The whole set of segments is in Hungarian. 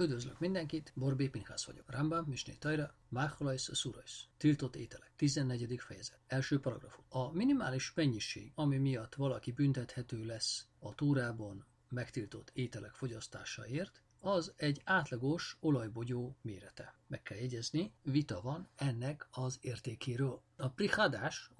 Üdvözlök mindenkit, Borbé Pinhász vagyok. Rambam, Misné Tajra, Mácholajsz, Szurajsz. Tiltott ételek. 14. fejezet. Első paragrafus. A minimális mennyiség, ami miatt valaki büntethető lesz a túrában megtiltott ételek fogyasztásáért, az egy átlagos olajbogyó mérete. Meg kell jegyezni, vita van ennek az értékéről. A Prihadás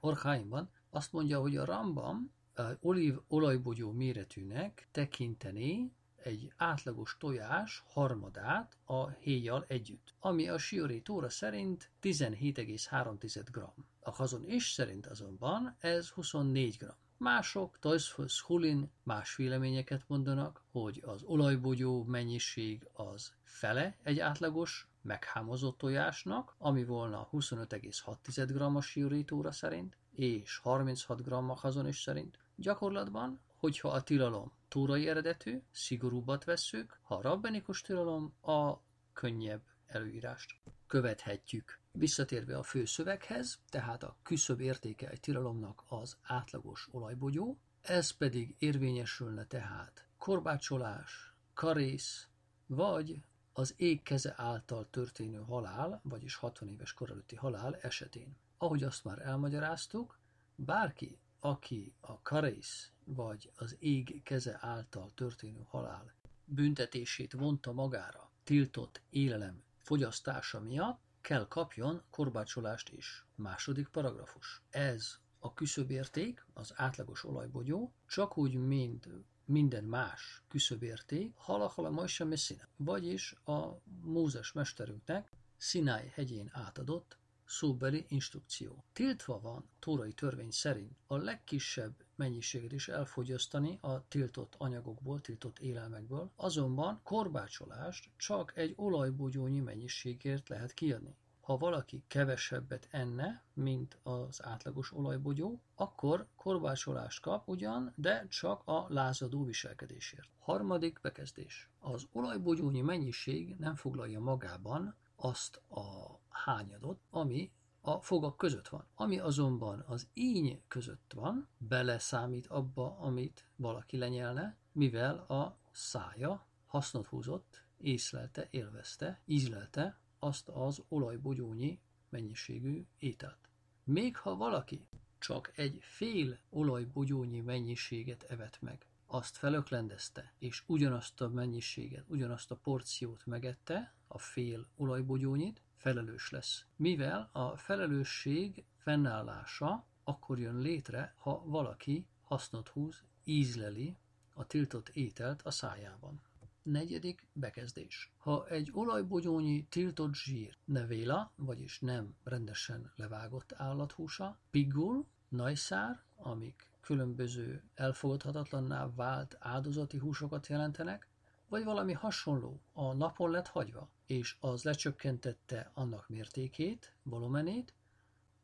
Orchaimban azt mondja, hogy a Rambam olív olajbogyó méretűnek tekinteni egy átlagos tojás harmadát a héjjal együtt, ami a Siori Tóra szerint 17,3 g. A hazon is szerint azonban ez 24 g. Mások, Tajszfösz Hulin más véleményeket mondanak, hogy az olajbogyó mennyiség az fele egy átlagos meghámozott tojásnak, ami volna 25,6 g a siurítóra szerint, és 36 g a hazon is szerint. Gyakorlatban, hogyha a tilalom túrai eredetű, szigorúbbat vesszük, ha a rabbenikus tilalom a könnyebb előírást követhetjük. Visszatérve a fő szöveghez, tehát a küszöbb értéke egy tilalomnak az átlagos olajbogyó, ez pedig érvényesülne tehát korbácsolás, karész, vagy az ég keze által történő halál, vagyis 60 éves kor előtti halál esetén. Ahogy azt már elmagyaráztuk, bárki, aki a karész vagy az ég keze által történő halál büntetését vonta magára tiltott élelem fogyasztása miatt, kell kapjon korbácsolást is. Második paragrafus. Ez a küszöbérték, az átlagos olajbogyó, csak úgy, mint minden más küszöbérték, halahala Moshe Messina, vagyis a Mózes mesterünknek Sinai hegyén átadott szóbeli instrukció. Tiltva van tórai törvény szerint a legkisebb mennyiséget is elfogyasztani a tiltott anyagokból, tiltott élelmekből, azonban korbácsolást csak egy olajbogyónyi mennyiségért lehet kiadni. Ha valaki kevesebbet enne, mint az átlagos olajbogyó, akkor korbácsolást kap ugyan, de csak a lázadó viselkedésért. Harmadik bekezdés. Az olajbogyónyi mennyiség nem foglalja magában azt a hányadot, ami a fogak között van. Ami azonban az íny között van, beleszámít abba, amit valaki lenyelne, mivel a szája hasznot húzott, észlelte, élvezte, ízlelte azt az olajbogyónyi mennyiségű ételt. Még ha valaki csak egy fél olajbogyónyi mennyiséget evett meg, azt felöklendezte, és ugyanazt a mennyiséget, ugyanazt a porciót megette, a fél olajbogyónyit, felelős lesz. Mivel a felelősség fennállása akkor jön létre, ha valaki hasznot húz, ízleli a tiltott ételt a szájában. Negyedik bekezdés. Ha egy olajbogyónyi tiltott zsír nevéla, vagyis nem rendesen levágott állathúsa, pigul, najszár, amik különböző elfogadhatatlanná vált áldozati húsokat jelentenek, vagy valami hasonló a napon lett hagyva, és az lecsökkentette annak mértékét, volumenét,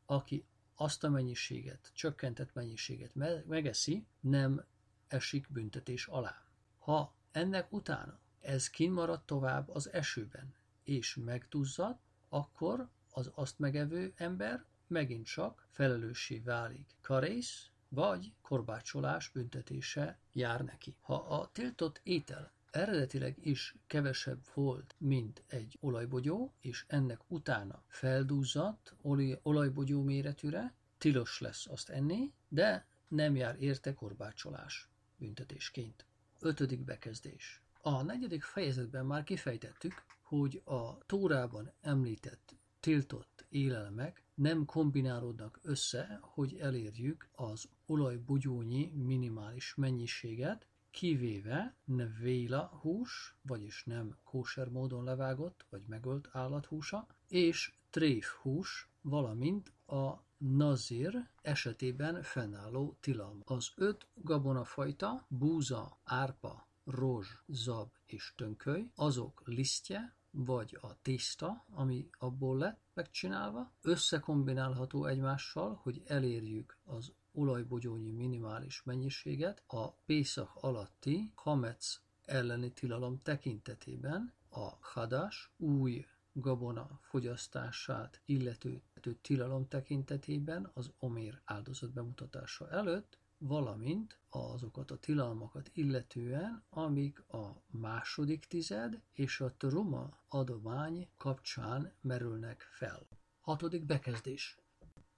aki azt a mennyiséget, csökkentett mennyiséget megeszi, nem esik büntetés alá. Ha ennek utána ez kinmaradt tovább az esőben, és megduzzadt, akkor az azt megevő ember megint csak felelőssé válik. Karész vagy korbácsolás büntetése jár neki. Ha a tiltott étel eredetileg is kevesebb volt, mint egy olajbogyó, és ennek utána feldúzzadt olaj, olajbogyó méretűre, tilos lesz azt enni, de nem jár érte korbácsolás büntetésként. Ötödik bekezdés. A negyedik fejezetben már kifejtettük, hogy a Tórában említett tiltott élelmek nem kombinálódnak össze, hogy elérjük az olajbogyónyi minimális mennyiséget, kivéve véla hús, vagyis nem kóser módon levágott vagy megölt állathúsa, és tréf hús, valamint a nazir esetében fennálló tilalom. Az öt gabonafajta, búza, árpa, rozs, zab és tönköly, azok lisztje, vagy a tészta, ami abból lett megcsinálva, összekombinálható egymással, hogy elérjük az olajbogyónyi minimális mennyiséget a Pészak alatti Hamec elleni tilalom tekintetében a Hadas új gabona fogyasztását illető tilalom tekintetében az omér áldozat bemutatása előtt, valamint azokat a tilalmakat illetően, amik a második tized és a truma adomány kapcsán merülnek fel. Hatodik bekezdés.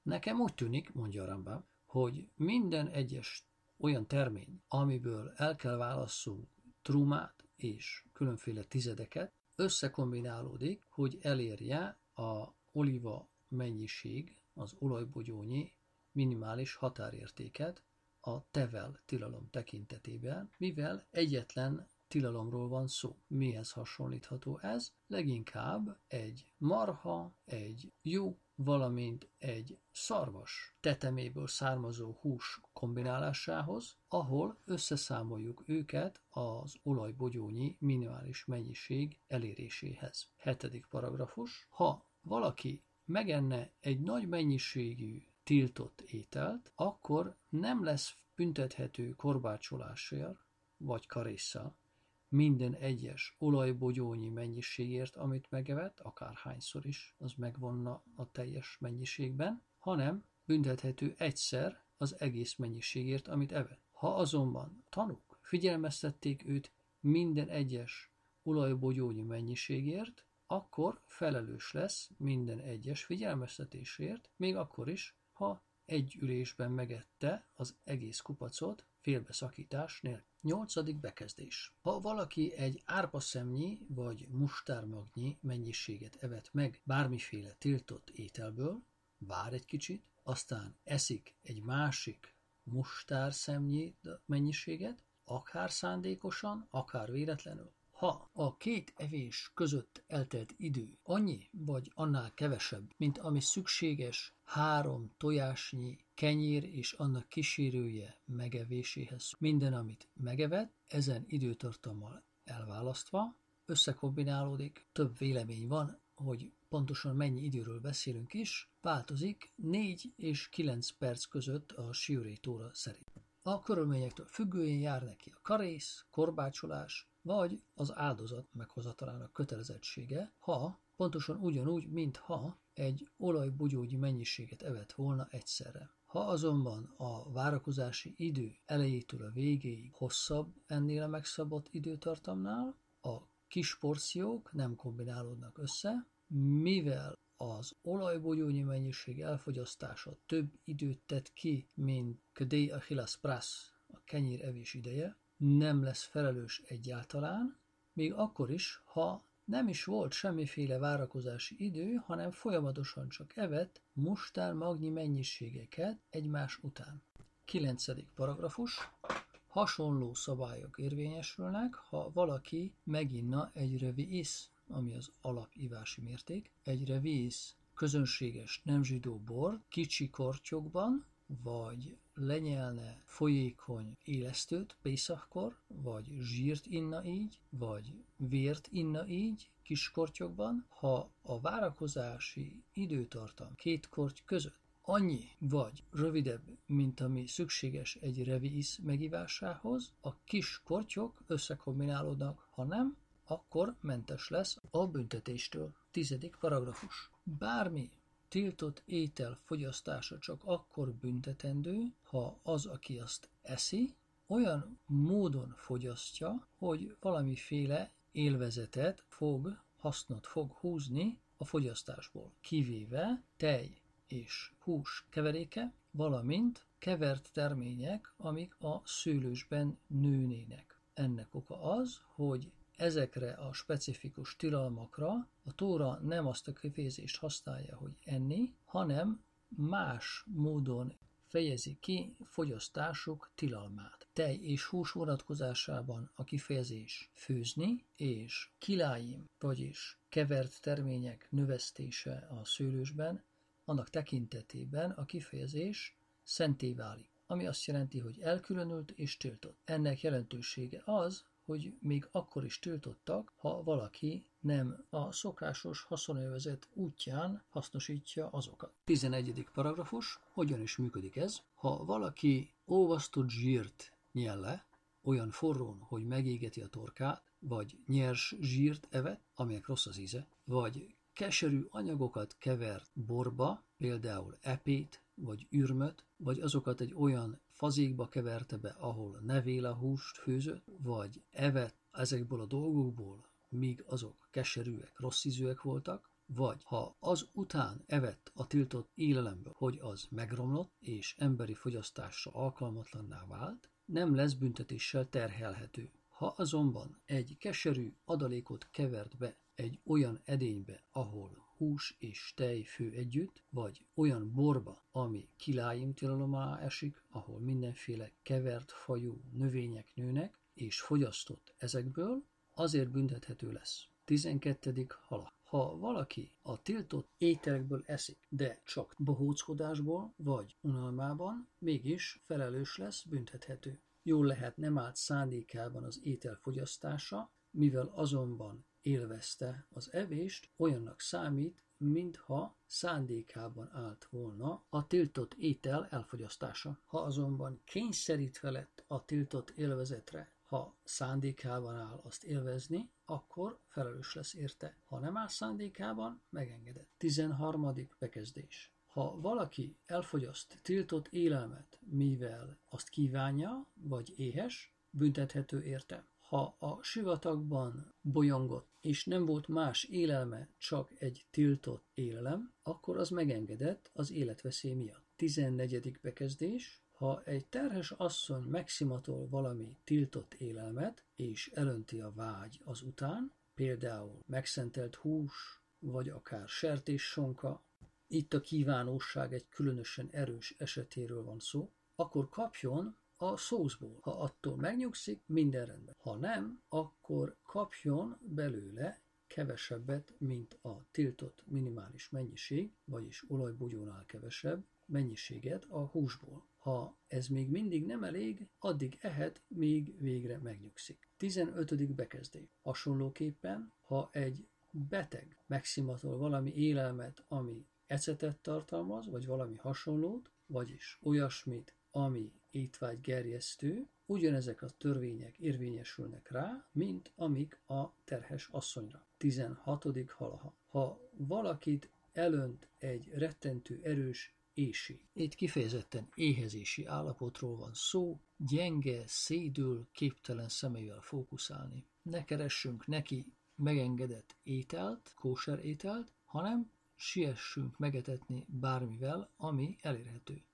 Nekem úgy tűnik, mondja Rambam, hogy minden egyes olyan termény, amiből el kell válasszunk trumát és különféle tizedeket, összekombinálódik, hogy elérje a oliva mennyiség, az olajbogyónyi minimális határértéket a tevel tilalom tekintetében, mivel egyetlen tilalomról van szó. Mihez hasonlítható ez? Leginkább egy marha, egy jó, valamint egy szarvas teteméből származó hús kombinálásához, ahol összeszámoljuk őket az olajbogyónyi minimális mennyiség eléréséhez. Hetedik paragrafus. Ha valaki megenne egy nagy mennyiségű tiltott ételt, akkor nem lesz büntethető korbácsolásért vagy karéssal minden egyes olajbogyónyi mennyiségért, amit megevett, akárhányszor is, az megvonna a teljes mennyiségben, hanem büntethető egyszer az egész mennyiségért, amit evett. Ha azonban tanúk figyelmeztették őt minden egyes olajbogyónyi mennyiségért, akkor felelős lesz minden egyes figyelmeztetésért, még akkor is, ha egy ülésben megette az egész kupacot félbeszakítás nélkül. Nyolcadik bekezdés. Ha valaki egy árpaszemnyi vagy mustármagnyi mennyiséget evett meg bármiféle tiltott ételből, vár egy kicsit, aztán eszik egy másik mustárszemnyi mennyiséget, akár szándékosan, akár véletlenül, ha a két evés között eltelt idő annyi vagy annál kevesebb, mint ami szükséges három tojásnyi kenyér és annak kísérője megevéséhez, minden, amit megevett, ezen időtartammal elválasztva, összekombinálódik, több vélemény van, hogy pontosan mennyi időről beszélünk is, változik 4 és 9 perc között a Siuré Tóra szerint. A körülményektől függően jár neki a karész, korbácsolás, vagy az áldozat meghozatalának kötelezettsége, ha pontosan ugyanúgy, mintha egy olajbogyógyi mennyiséget evett volna egyszerre. Ha azonban a várakozási idő elejétől a végéig hosszabb ennél a megszabott időtartamnál, a kis porciók nem kombinálódnak össze, mivel az olajbogyónyi mennyiség elfogyasztása több időt tett ki, mint Kedei Achilles Prasz, a kenyér evés ideje, nem lesz felelős egyáltalán, még akkor is, ha nem is volt semmiféle várakozási idő, hanem folyamatosan csak evett mustár magnyi mennyiségeket egymás után. 9. paragrafus. Hasonló szabályok érvényesülnek, ha valaki meginna egy reviis, ami az alapivási mérték, egy reviis közönséges nem zsidó bor kicsi kortyokban, vagy lenyelne folyékony élesztőt Pészakor, vagy zsírt inna így, vagy vért inna így kis kortyokban, ha a várakozási időtartam két korty között annyi vagy rövidebb, mint ami szükséges egy reviis megívásához, a kis kortyok összekombinálódnak, ha nem, akkor mentes lesz a büntetéstől. Tizedik paragrafus. Bármi tiltott étel fogyasztása csak akkor büntetendő, ha az, aki azt eszi, olyan módon fogyasztja, hogy valamiféle élvezetet fog, hasznot fog húzni a fogyasztásból, kivéve tej és hús keveréke, valamint kevert termények, amik a szőlősben nőnének. Ennek oka az, hogy ezekre a specifikus tilalmakra a Tóra nem azt a kifejezést használja, hogy enni, hanem más módon fejezi ki fogyasztásuk tilalmát. Tej és hús vonatkozásában a kifejezés főzni, és kiláim, vagyis kevert termények növesztése a szőlősben, annak tekintetében a kifejezés szenté válik, ami azt jelenti, hogy elkülönült és tiltott. Ennek jelentősége az, hogy még akkor is tiltottak, ha valaki nem a szokásos haszonélvezet útján hasznosítja azokat. 11. paragrafus, hogyan is működik ez? Ha valaki olvasztott zsírt nyel le, olyan forrón, hogy megégeti a torkát, vagy nyers zsírt evet, amelyek rossz az íze, vagy keserű anyagokat kevert borba, például epét vagy ürmöt, vagy azokat egy olyan fazékba keverte be, ahol nevéla húst főzött, vagy evett ezekből a dolgokból, míg azok keserűek, rossz ízűek voltak, vagy ha az után evett a tiltott élelemből, hogy az megromlott és emberi fogyasztásra alkalmatlanná vált, nem lesz büntetéssel terhelhető. Ha azonban egy keserű adalékot kevert be egy olyan edénybe, ahol hús és tej fő együtt, vagy olyan borba, ami kiláim tilalomá esik, ahol mindenféle kevert fajú növények nőnek, és fogyasztott ezekből, azért büntethető lesz. 12. hala. Ha valaki a tiltott ételekből eszik, de csak bohóckodásból vagy unalmában, mégis felelős lesz, büntethető. Jól lehet nem állt szándékában az étel fogyasztása, mivel azonban élvezte az evést, olyannak számít, mintha szándékában állt volna a tiltott étel elfogyasztása. Ha azonban kényszerítve lett a tiltott élvezetre, ha szándékában áll azt élvezni, akkor felelős lesz érte. Ha nem áll szándékában, megengedett. 13. bekezdés. Ha valaki elfogyaszt tiltott élelmet, mivel azt kívánja, vagy éhes, büntethető érte. Ha a sivatagban bolyongott, és nem volt más élelme, csak egy tiltott élelem, akkor az megengedett az életveszély miatt. 14. bekezdés. Ha egy terhes asszony megszimatol valami tiltott élelmet, és elönti a vágy az után, például megszentelt hús, vagy akár sertéssonka, itt a kívánóság egy különösen erős esetéről van szó, akkor kapjon a szószból. Ha attól megnyugszik, minden rendben. Ha nem, akkor kapjon belőle kevesebbet, mint a tiltott minimális mennyiség, vagyis olajbogyónál kevesebb mennyiséget a húsból. Ha ez még mindig nem elég, addig ehet, míg végre megnyugszik. 15. bekezdés. Hasonlóképpen, ha egy beteg megszimatol valami élelmet, ami ecetet tartalmaz, vagy valami hasonlót, vagyis olyasmit, ami étvágy gerjesztő, ugyanezek a törvények érvényesülnek rá, mint amik a terhes asszonyra. 16. halaha. Ha valakit elönt egy rettentő erős ési. Itt kifejezetten éhezési állapotról van szó, gyenge, szédül, képtelen szemével fókuszálni. Ne keressünk neki megengedett ételt, kóser ételt, hanem siessünk megetetni bármivel, ami elérhető.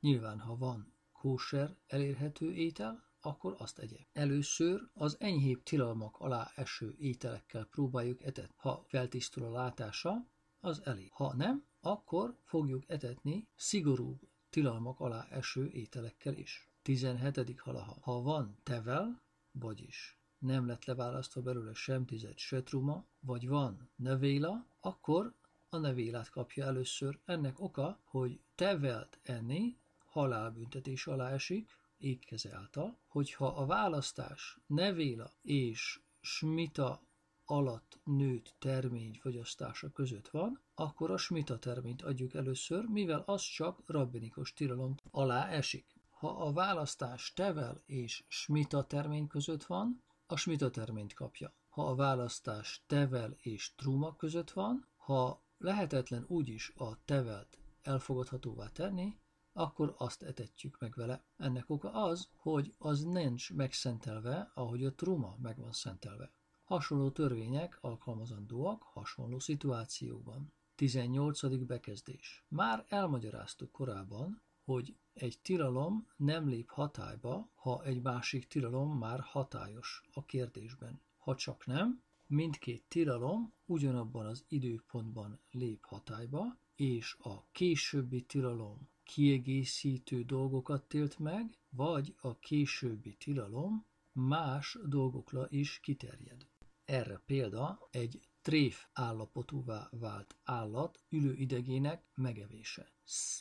Nyilván, ha van kóser elérhető étel, akkor azt egye. Először az enyhébb tilalmak alá eső ételekkel próbáljuk etetni. Ha feltisztul a látása, az elég. Ha nem, akkor fogjuk etetni szigorúbb tilalmak alá eső ételekkel is. 17. halaha. Ha van tevel, vagyis nem lett leválasztva belőle sem tized, se truma, vagy van nevéla, akkor a nevélát kapja először. Ennek oka, hogy tevelt enni halálbüntetés alá esik, ékkeze által, hogyha a választás nevéla és smita alatt nőtt termény fogyasztása között van, akkor a smita terményt adjuk először, mivel az csak rabbinikus tilalom alá esik. Ha a választás tevel és smita termény között van, a smita terményt kapja. Ha a választás tevel és truma között van, ha lehetetlen úgyis a tevelt elfogadhatóvá tenni, akkor azt etetjük meg vele. Ennek oka az, hogy az nincs megszentelve, ahogy a truma meg van szentelve. Hasonló törvények alkalmazandóak hasonló szituációkban. 18. bekezdés. Már elmagyaráztuk korábban, hogy egy tilalom nem lép hatályba, ha egy másik tilalom már hatályos a kérdésben. Ha csak nem, mindkét tilalom ugyanabban az időpontban lép hatályba, és a későbbi tilalom kiegészítő dolgokat tilt meg, vagy a későbbi tilalom más dolgokra is kiterjed. Erre példa egy tréf állapotúvá vált állat ülőidegének megevése.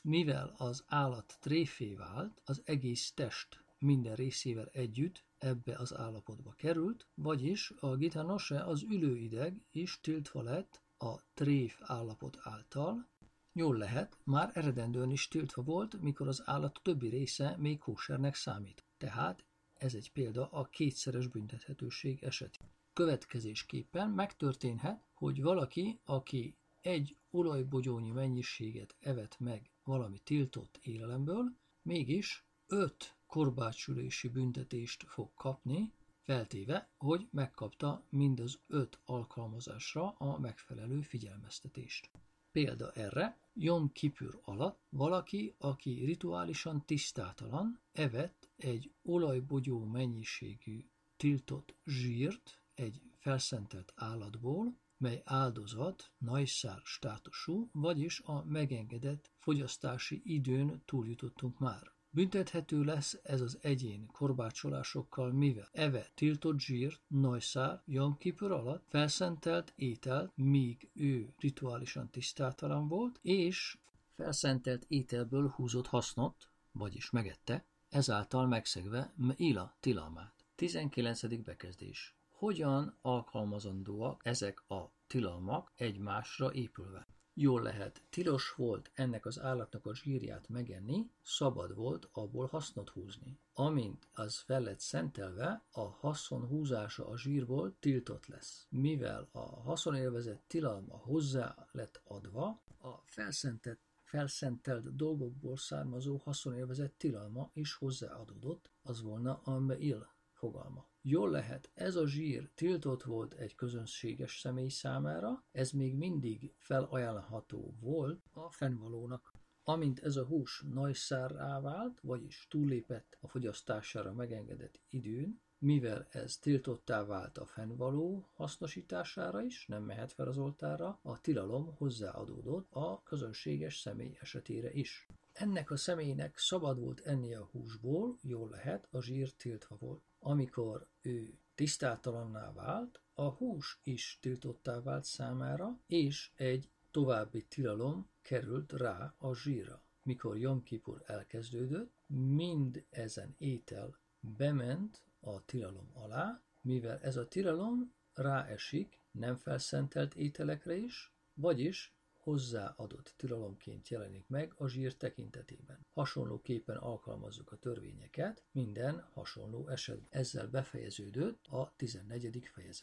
Mivel az állat tréfé vált, az egész test minden részével együtt ebbe az állapotba került, vagyis a gitanose az ülőideg is tiltva lett a tréf állapot által, Jól lehet, már eredendően is tiltva volt, mikor az állat többi része még kósernek számít. Tehát ez egy példa a kétszeres büntethetőség esetén. Következésképpen megtörténhet, hogy valaki, aki egy olajbogyónyi mennyiséget evett meg valami tiltott élelemből, mégis öt korbácsülési büntetést fog kapni, feltéve, hogy megkapta mind az öt alkalmazásra a megfelelő figyelmeztetést. Példa erre, Jom Kipür alatt valaki, aki rituálisan tisztátalan, evett egy olajbogyó mennyiségű tiltott zsírt egy felszentelt állatból, mely áldozat najszár státusú, vagyis a megengedett fogyasztási időn túljutottunk már. Büntethető lesz ez az egyén korbácsolásokkal, mivel eve tiltott zsírt, najszár, Jom Kipur alatt felszentelt ételt, míg ő rituálisan tisztátalan volt, és felszentelt ételből húzott hasznot, vagyis megette, ezáltal megszegve Ila tilalmát. 19. bekezdés. Hogyan alkalmazandóak ezek a tilalmak egymásra épülve? Jól lehet, tilos volt ennek az állatnak a zsírját megenni, szabad volt abból hasznot húzni. Amint az fel lett szentelve, a haszon húzása a zsírból tiltott lesz. Mivel a haszonélvezett tilalma hozzá lett adva, a felszentett felszentelt dolgokból származó haszonélvezett tilalma is hozzáadódott, az volna a meil fogalma. Jól lehet, ez a zsír tiltott volt egy közönséges személy számára, ez még mindig felajánlható volt a fennvalónak. Amint ez a hús najszárrá vált, vagyis túllépett a fogyasztására megengedett időn, mivel ez tiltottá vált a fennvaló hasznosítására is, nem mehet fel az oltára, a tilalom hozzáadódott a közönséges személy esetére is. Ennek a személynek szabad volt enni a húsból, jól lehet, a zsír tiltva volt. Amikor ő tisztátalanná vált, a hús is tiltottá vált számára, és egy további tilalom került rá a zsírra. Mikor Jom Kipur elkezdődött, mind ezen étel bement a tilalom alá, mivel ez a tilalom ráesik nem felszentelt ételekre is, vagyis hozzáadott tilalomként jelenik meg a zsír tekintetében. Hasonlóképpen alkalmazzuk a törvényeket minden hasonló esetben. Ezzel befejeződött a 14. fejezet.